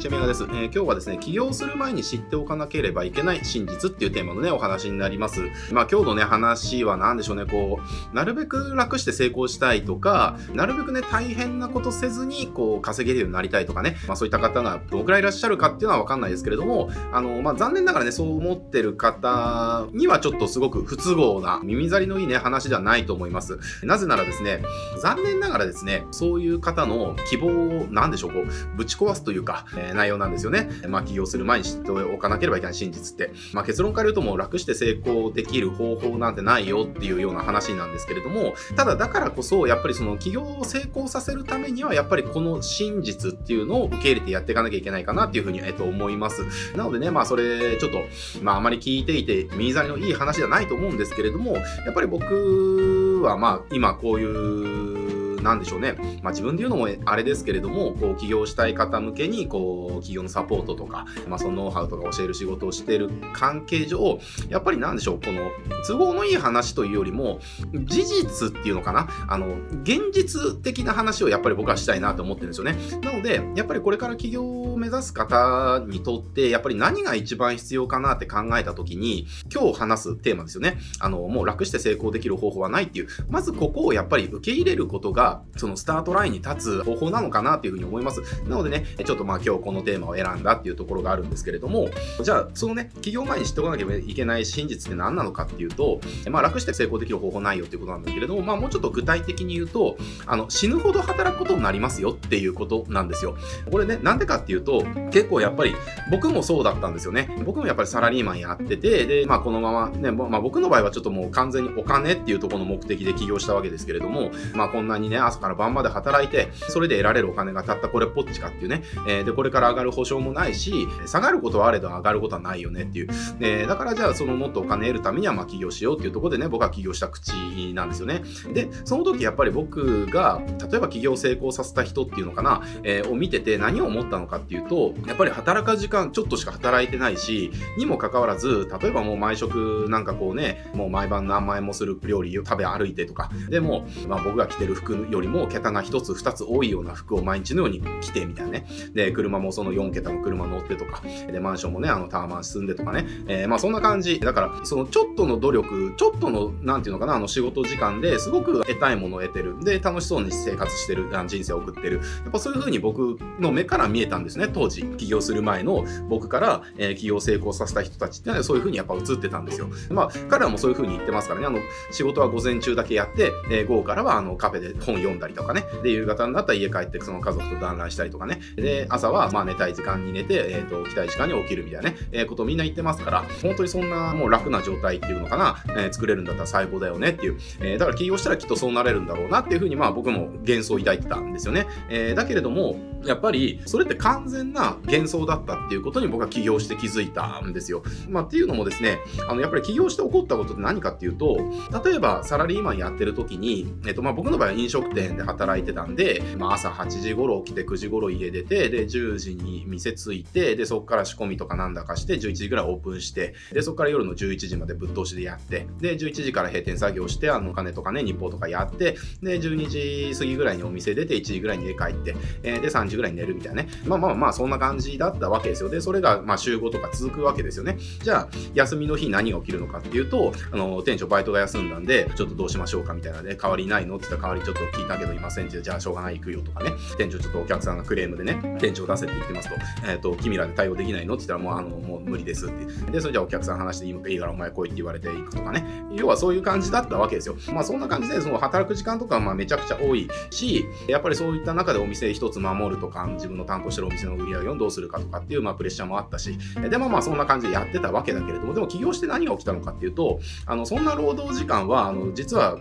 ちは、メガです、えー、今日はですね、起業する前に知っておかなければいけない真実っていうテーマのね、お話になります。まあ今日のね、話は何でしょうね、こう、なるべく楽して成功したいとか、なるべくね、大変なことせずに、こう、稼げるようになりたいとかね、まあそういった方がどのくらいいらっしゃるかっていうのはわかんないですけれども、あの、まあ残念ながらね、そう思ってる方にはちょっとすごく不都合な、耳障りのいいね、話ではないと思います。なぜならですね、残念ながらですね、そういう方の希望を、なんでしょう、こう、ぶち壊すというか、え、内容なんですよね。まあ、起業する前に知っておかなければいけない真実って。まあ、結論から言うともう楽して成功できる方法なんてないよっていうような話なんですけれども、ただだからこそ、やっぱりその起業を成功させるためには、やっぱりこの真実っていうのを受け入れてやっていかなきゃいけないかなっていうふうに、えっと、思います。なのでね、まあ、それ、ちょっと、まあ、あまり聞いていて、右ざりのいい話じゃないと思うんですけれども、やっぱり僕は、まあ、今こういうなんでしょうね、まあ、自分で言うのもあれですけれども、こう起業したい方向けに、こう企業のサポートとか、まあ、そのノウハウとか教える仕事をしている関係上、やっぱりなんでしょう、この都合のいい話というよりも、事実っていうのかな、あの、現実的な話をやっぱり僕はしたいなと思ってるんですよね。なので、やっぱりこれから起業を目指す方にとって、やっぱり何が一番必要かなって考えたときに、今日話すテーマですよね。あの、もう楽して成功できる方法はないっていう、まずここをやっぱり受け入れることが、そのスタートラインに立つ方法なのかなというふうに思います。なのでね、ちょっとまあ今日このテーマを選んだっていうところがあるんですけれども、じゃあそのね、企業前に知っておかなければいけない真実って何なのかっていうと、まあ楽して成功できる方法ないよっていうことなんだけれども、まあもうちょっと具体的に言うと、あの、死ぬほど働くことになりますよっていうことなんですよ。これね、なんでかっていうと、結構やっぱり僕もそうだったんですよね。僕もやっぱりサラリーマンやってて、で、まあこのままね、まあ僕の場合はちょっともう完全にお金っていうところの目的で起業したわけですけれども、まあこんなにね、朝から晩まで働いて、それで得られるお金がたったこれっぽっちかっていうね、えー、で、これから上がる保証もないし、下がることはあれど上がることはないよねっていう。で、だからじゃあそのもっとお金得るためにはまあ起業しようっていうところでね、僕は起業した口なんですよね。で、その時やっぱり僕が、例えば起業成功させた人っていうのかな、えー、を見てて何を思ったのかっていうと、やっぱり働か時間ちょっとしか働いてないし、にもかかわらず、例えばもう毎食なんかこうね、もう毎晩何万円もする料理を食べ歩いてとか、でも、まあ僕が着てる服よりも桁が1つ2つ多いような服を毎日のように着てみたいなね。で、車もその4桁の車乗ってとか、で、マンションもね、あのタワマン住んでとかね。えー、まあそんな感じ。だから、そのちょっとの努力、ちょっとの、なんていうのかな、あの仕事時間ですごく得たいものを得てる。で、楽しそうに生活してる、人生を送ってる。やっぱそういう風に僕の目から見えたんですね、当時。起業する前の僕から、えー、起業成功させた人たちっていうのはそういう風にやっぱ映ってたんですよ。まあ、彼らもそういう風に言ってますからね、あの、仕事は午前中だけやって、えー、午後からはあのカフェで本読んだりとかね。で、夕方になったら家帰ってその家族と団らんしたりとかね。で、朝はまあ寝たい時間に寝て、えっ、ー、と、起きたい時間に起きるみたいなね、えー、ことをみんな言ってますから、本当にそんなもう楽な状態っていうのかな、えー、作れるんだったら最高だよねっていう。えー、だから起業したらきっとそうなれるんだろうなっていうふうにまあ僕も幻想を抱いてたんですよね。えー、だけれども、やっぱりそれって完全な幻想だったっていうことに僕は起業して気づいたんですよ。まあっていうのもですね、あのやっぱり起業して起こったことって何かっていうと、例えばサラリーマンやってる時に、えっとまあ僕の場合は飲食店で働いてたんで、まあ朝8時頃起きて9時頃家出て、で10時に店着いて、でそこから仕込みとかなんだかして11時ぐらいオープンして、でそこから夜の11時までぶっ通しでやって、で11時から閉店作業して、あのお金とかね、日報とかやって、で12時過ぎぐらいにお店出て1時ぐらいに家帰って、えー、で3時ぐらいに寝るみたいなね。まあまあまあそんな感じだったわけですよ。で、それがまあ週5とか続くわけですよね。じゃあ休みの日何が起きるのかっていうと、あの店長バイトが休んだんで、ちょっとどうしましょうかみたいなね、代わりないのって言ったら代わりちょっと聞いたけどいません、じゃあしょうがない行くよとかね。店長ちょっとお客さんがクレームでね、店長出せって言ってますと、えっ、ー、と、君らで対応できないのって言ったらもうあの、もう無理ですって。で、それじゃあお客さん話していいからお前来いって言われていくとかね。要はそういう感じだったわけですよ。まあそんな感じで、その働く時間とかまあめちゃくちゃ多いし、やっぱりそういった中でお店一つ守るとか、自分の担当してるお店の売り上げをどうするかとかっていうまあプレッシャーもあったし、でもまあそんな感じでやってたわけだけれども、でも起業して何が起きたのかっていうと、あの、そんな労働時間は、あの、実は、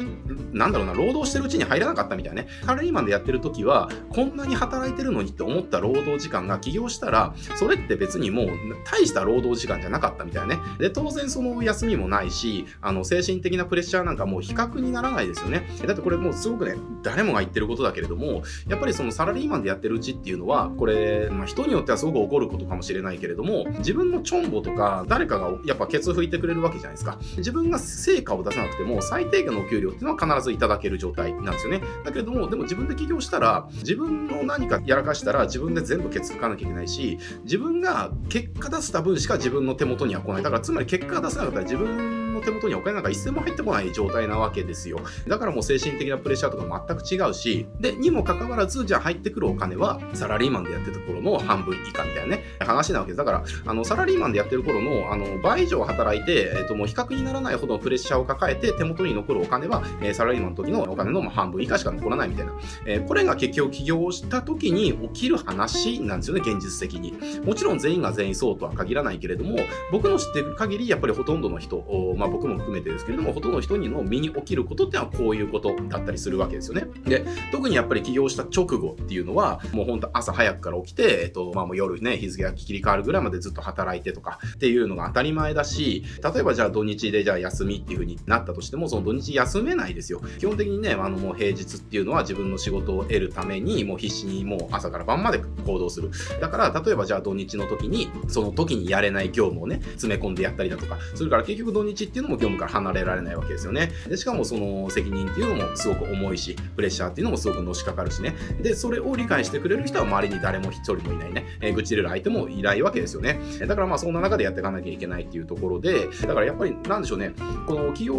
なんだろうな、労働してるうちに入らなかったたみたいなね。サラリーマンでやってる時は、こんなに働いてるのにって思った労働時間が起業したら、それって別にもう大した労働時間じゃなかったみたいなね。で、当然その休みもないし、あの、精神的なプレッシャーなんかもう比較にならないですよね。だってこれもうすごくね、誰もが言ってることだけれども、やっぱりそのサラリーマンでやってるうちっていうのは、これ、まあ、人によってはすごく起こることかもしれないけれども、自分のチョンボとか、誰かがやっぱケツ拭いてくれるわけじゃないですか。自分が成果を出さなくても、最低限のお給料っていうのは必ずいただける状態なんですよね。だけども、でも自分で起業したら、自分の何かやらかしたら自分で全部ケツ書かなきゃいけないし、自分が結果出した分しか自分の手元には来ない。だからつまり結果出せなかったら自分の手元にお金なんか一銭も入ってこない状態なわけですよ。だからもう精神的なプレッシャーとか全く違うし、で、にもかかわらず、じゃあ入ってくるお金は、サラリーマンでやってた頃の半分以下みたいなね、話なわけです。だから、あの、サラリーマンでやってる頃の、あの、倍以上働いて、えっ、ー、と、もう比較にならないほどのプレッシャーを抱えて、手元に残るお金は、えー、サラリーマンの時のお金の半分以下しか残らないみたいな。えー、これが結局起業した時に起きる話なんですよね、現実的に。もちろん全員が全員そうとは限らないけれども、僕の知ってる限り、やっぱりほとんどの人、まあ僕も含めてですけれども、ほとんどの人にの身に起きることってのはこういうことだったりするわけですよね。で、特にやっぱり起業した直後っていうのは、もうほんと朝早くから起きて、えっと、まあもう夜ね、日付が切り替わるぐらいまでずっと働いてとかっていうのが当たり前だし、例えばじゃあ土日でじゃあ休みっていう風になったとしても、その土日休めないですよ。基本的にね、あのもう平日っていうのは自分の仕事を得るために、もう必死にもう朝から晩まで行動する。だから、例えばじゃあ土日の時に、その時にやれない業務をね、詰め込んでやったりだとか、それから結局土日ってていうのも業務から離れられないわけですよね。でしかもその責任っていうのもすごく重いし、プレッシャーっていうのもすごくのしかかるしね。で、それを理解してくれる人は周りに誰も一人もいないね。えー、愚痴れる相手もいないわけですよね。だからまあそんな中でやっていかなきゃいけないっていうところで、だからやっぱりなんでしょうね、この企業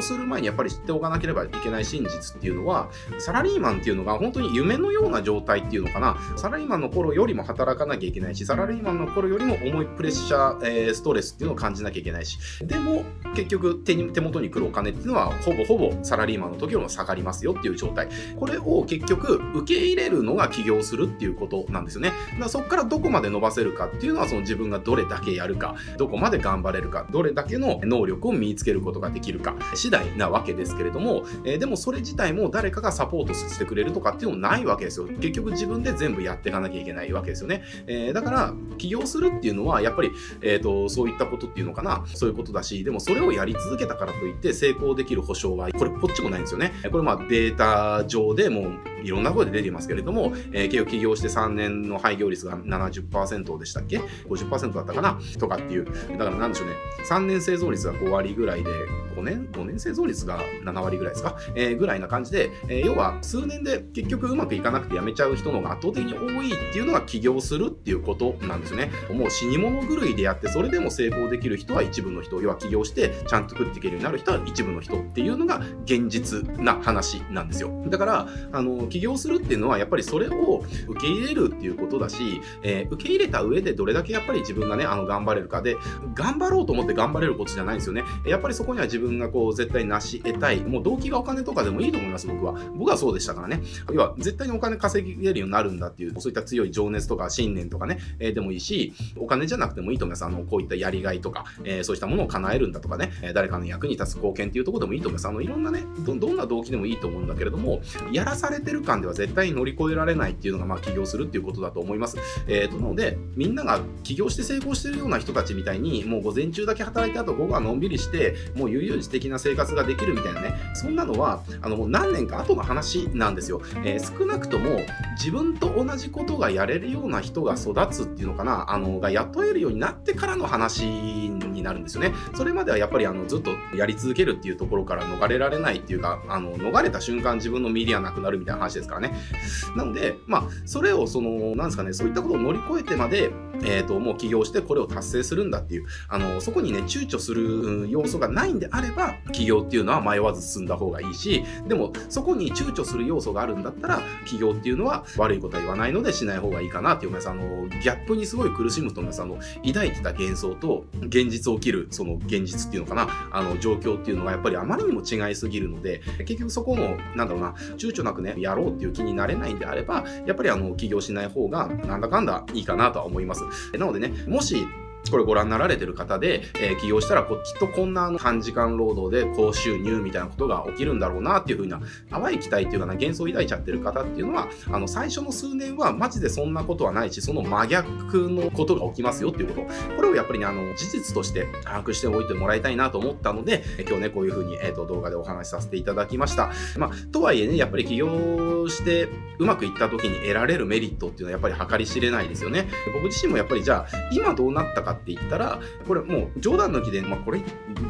する前にやっぱり知っておかなければいけない真実っていうのは、サラリーマンっていうのが本当に夢のような状態っていうのかな。サラリーマンの頃よりも働かなきゃいけないし、サラリーマンの頃よりも重いプレッシャー、え、ストレスっていうのを感じなきゃいけないし、でも結局手に手元に来るお金っていうのはほぼほぼサラリーマンの時よりも下がりますよっていう状態。これを結局受け入れるのが起業するっていうことなんですよね。だからそこからどこまで伸ばせるかっていうのはその自分がどれだけやるか、どこまで頑張れるか、どれだけの能力を身につけることができるか次第なわけですけれども、えー、でもそれ自体も誰かがサポートしてくれるとかっていうのもないわけですよ。結局自分で全部やっていかなきゃいけないわけですよね。えー、だから起業するっていうのはやっぱり、えーと、そういったことっていうのかな、そういうことだし、でもそれをやり続けたからといって成功できる保証はこれこっちもないんですよね。これまあデータ上でもういろんな声で出ていますけれども、えー、結局起業して3年の廃業率が70%でしたっけ ?50% だったかな？とかっていう。だからなんでしょうね。3年生存率が5割ぐらいで、5年 ?5 年生存率が7割ぐらいですか？えー、ぐらいな感じで、えー、要は数年で結局うまくいかなくて辞めちゃう人の方が圧倒的に多いっていうのが起業するっていうことなんですよね。もう死に物狂いでやって、それでも成功できる人は一部の人、要は起業してちゃんと食っていけるようになる人は一部の人っていうのが現実な話なんですよ。だから、あの、起業するっていうのはやっぱりそれを受け入れるっていうことだし、えー、受け入れた上でどれだけやっぱり自分がね、あの、頑張れるかで、頑張ろうと思って頑張れることじゃないんですよね。やっぱりそこには自分がこう、絶対成し得たい。もう動機がお金とかでもいいと思います、僕は。僕はそうでしたからね。要は、絶対にお金稼げるようになるんだっていう、そういった強い情熱とか信念とかね、えー、でもいいし、お金じゃなくてもいいと思います。あの、こういったやりがいとか、えー、そうしたものを叶えるんだとかね、え誰かの役に立つ貢献っていうところでもいいと思います。あの、いろんなね、どんな動機でもいいと思うんだけれども、やらされてる感では絶対に乗り越えられないっていうのが、まあ、起業するっていうことだと思います。えー、と、なので、みんなが起業して成功してるような人たちみたいに、もう午前中だけ働いて、あと午後はのんびりして、もう悠々自適な生活ができるみたいなね、そんなのは、あの、もう何年か後の話なんですよ。えー、少なくとも、自分と同じことがやれるような人が育つっていうのかな、あの、が雇えるようになってからの話になるんですよね。それまではやっぱり、あの、ずっとやり続けるっていうところから逃れられないっていうか、あの、逃れた瞬間自分の身にはなくなるみたいな話ですからね。なので、まあ、それをその、なんですかね、そういったことを乗り越えてまで、えっ、ー、と、もう起業してこれを達成するんだっていう、あの、そこにね、躊躇する要素がないんであれば、起業っていうのは迷わず進んだ方がいいし、でも、そこに躊躇する要素があるんだったら、起業っていうのは悪いことは言わないのでしない方がいいかなっていう皆さん、の、ギャップにすごい苦しむと思います。あの、抱いてた幻想と、現実起きる、その現実っていうのかな、あの、状況っていうのがやっぱりあまりにも違いすぎるので、結局そこの、なんだろうな、躊躇なくね、やろうっていう気になれないんであれば、やっぱりあの、起業しない方が、なんだかんだいいかなとは思います。なのでね、もし、これご覧になられてる方で、えー、起業したらこきっとこんな短時間労働で高収入みたいなことが起きるんだろうなっていう風な淡い期待っていうかな幻想を抱いちゃってる方っていうのはあの最初の数年はマジでそんなことはないしその真逆のことが起きますよっていうこと。これをやっぱりねあの事実として把握しておいてもらいたいなと思ったので今日ねこういう風に、えーと、動画でお話しさせていただきました。まあとはいえねやっぱり起業してうまくいった時に得られるメリットっていうのはやっぱり計り知れないですよね。僕自身もやっぱりじゃあ今どうなったかって言ったらこれもう冗談抜きでまあこれど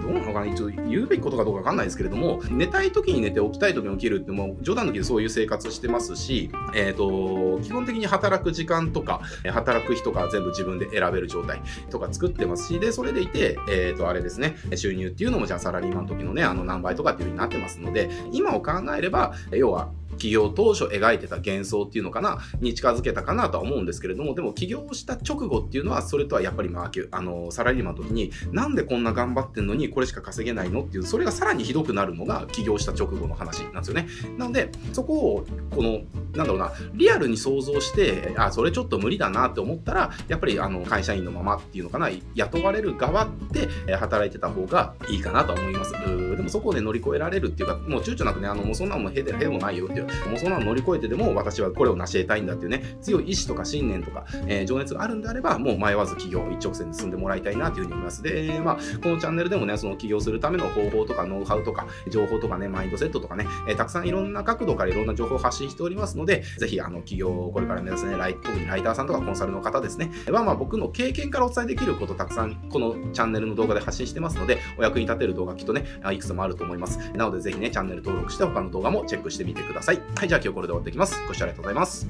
うなのかな一応言うべきことかどうかわかんないですけれども寝たい時に寝て起きたい時に起きるってもう冗談抜きでそういう生活してますしえっ、ー、と基本的に働く時間とか働く人が全部自分で選べる状態とか作ってますしでそれでいてえっ、ー、とあれですね収入っていうのもじゃあサラリーマンの時のねあの何倍とかっていう風になってますので今を考えれば要は起業当初描いてた幻想っていうのかなに近づけたかなとは思うんですけれどもでも起業した直後っていうのはそれとはやっぱりまああのサラリーマンの時になんでこんな頑張ってんのにこれしか稼げないのっていうそれがさらにひどくなるのが起業した直後の話なんですよね。なのでそこをこのなんだろうなリアルに想像してあそれちょっと無理だなって思ったらやっぱりあの会社員のままっていうのかな雇われる側で働いてた方がいいかなと思います。でもそこで乗り越えられるっていうかもう躊躇なくねあのもうそんなもんへでへもないよっていうもうそんなの乗り越えてでも私はこれを成し得たいんだっていうね、強い意志とか信念とか、えー、情熱があるんであれば、もう迷わず起業一直線で進んでもらいたいなというふうに思います。で、まあ、このチャンネルでもね、その起業するための方法とかノウハウとか、情報とかね、マインドセットとかね、えー、たくさんいろんな角度からいろんな情報を発信しておりますので、ぜひ、あの、起業をこれから目指すね、ライ特にライターさんとかコンサルの方ですね、は、まあ、僕の経験からお伝えできることたくさん、このチャンネルの動画で発信してますので、お役に立てる動画きっとね、いくつもあると思います。なので、ぜひね、チャンネル登録して他の動画もチェックしてみてください。はい、じゃあ今日これで終わっていきます。ご視聴ありがとうございます。